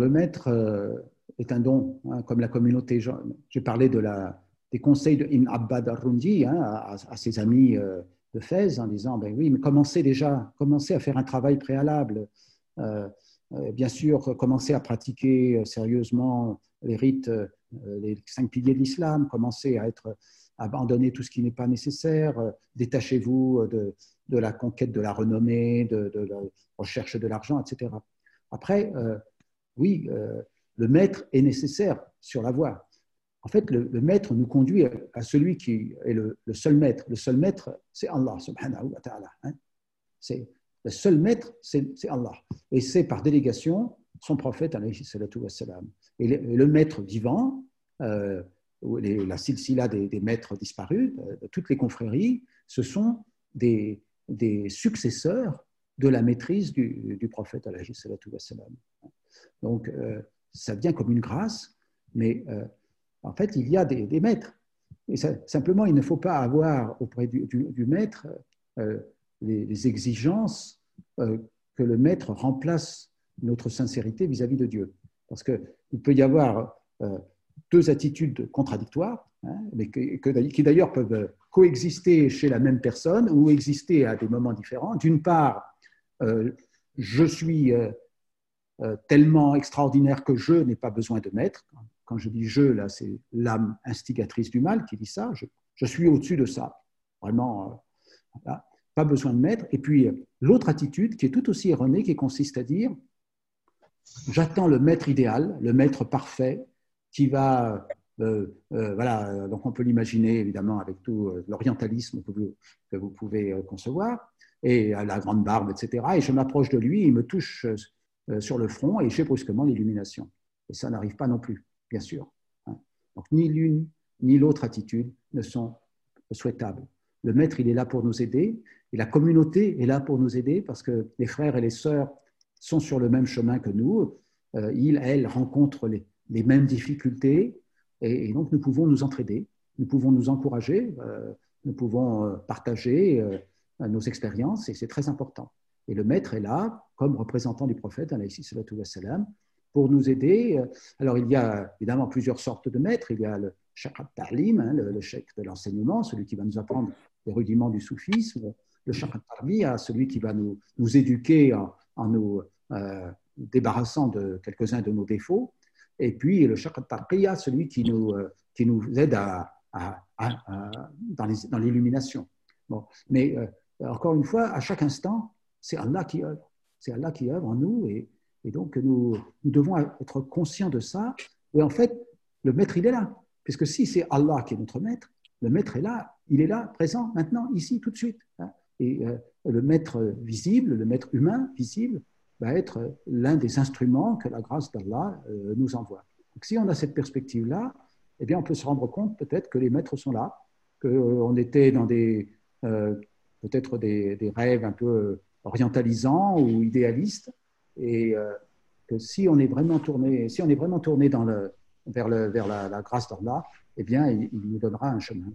Le maître est un don, hein, comme la communauté. J'ai parlé de la, des conseils de Ibn Abbad al-Rundi hein, à, ses amis de Fès en disant ben oui, mais commencez déjà, commencez à faire un travail préalable. bien sûr, commencez à pratiquer sérieusement les rites, les cinq piliers de l'islam, commencez à être abandonner tout ce qui n'est pas nécessaire, euh, détachez-vous de, la conquête de la renommée, de, la recherche de l'argent, etc. Après, euh, oui, euh, le maître est nécessaire sur la voie. En fait, le, maître nous conduit à, celui qui est le, seul maître. Le seul maître, c'est Allah, subhanahu wa ta'ala. Hein. C'est, le seul maître, c'est, Allah. Et c'est par délégation son prophète, alayhi salatu. Et le, maître vivant, la silsila des, des, maîtres disparus, de, toutes les confréries, ce sont des, successeurs de la maîtrise du, prophète Donc, euh, ça vient comme une grâce, mais euh, en fait, il y a des, maîtres. Et simplement, il ne faut pas avoir auprès du, maître euh, les, exigences que le maître remplace notre sincérité vis-à-vis -vis de Dieu. Parce qu'il peut y avoir deux attitudes contradictoires, hein, mais qui d'ailleurs peuvent coexister chez la même personne ou exister à des moments différents. D'une part, je suis tellement extraordinaire que je n'ai pas besoin de maître. Quand je dis je, là, c'est l'âme instigatrice du mal qui dit ça. Je, suis au-dessus de ça. Vraiment, pas besoin de maître. Et puis, l'autre attitude qui est tout aussi erronée, qui consiste à dire j'attends le maître idéal, le maître parfait, qui va, euh, euh, voilà, donc on peut l'imaginer évidemment avec tout euh, l'orientalisme que vous, que vous pouvez concevoir, et la grande barbe, etc. Et je m'approche de lui, il me touche sur le front et j'ai brusquement l'illumination. Et ça n'arrive pas non plus, bien sûr. Hein. Donc ni l'une ni l'autre attitude ne sont souhaitables. Le maître, il est là pour nous aider, et la communauté est là pour nous aider parce que les frères et les sœurs sont sur le même chemin que nous. Ils, elles rencontrent les, les mêmes difficultés, et, donc nous pouvons nous entraider, nous pouvons nous encourager, euh, nous pouvons euh, partager euh, nos expériences, et c'est très important. Et le maître est là comme représentant du prophète, pour nous aider. Alors, il y a évidemment plusieurs sortes de maîtres. Il y a le shakhat ta'lim, hein, le, cheikh de l'enseignement, celui qui va nous apprendre les rudiments du soufisme. Le shakhat tarbiya, celui qui va nous, nous éduquer en, nous débarrassant de quelques-uns de nos défauts et puis le chakra tarqiya, celui qui nous, euh, qui nous aide à, dans l'illumination. Bon. Mais euh, encore une fois, à chaque instant, c'est Allah qui. C'est Allah qui œuvre en nous et, donc nous, nous, devons être conscients de ça. Et en fait, le maître, il est là. Puisque si c'est Allah qui est notre maître, le maître est là, il est là, présent, maintenant, ici, tout de suite. Hein. Et euh, le maître visible, le maître humain visible, va être l'un des instruments que la grâce d'Allah euh, nous envoie. Donc, si on a cette perspective-là, eh bien, on peut se rendre compte peut-être que les maîtres sont là, qu'on était dans des, euh, peut-être des, rêves un peu orientalisants ou idéalistes, et euh, que si on est vraiment tourné, si on est vraiment tourné vers la, grâce d'Allah, eh bien, il nous donnera un chemin.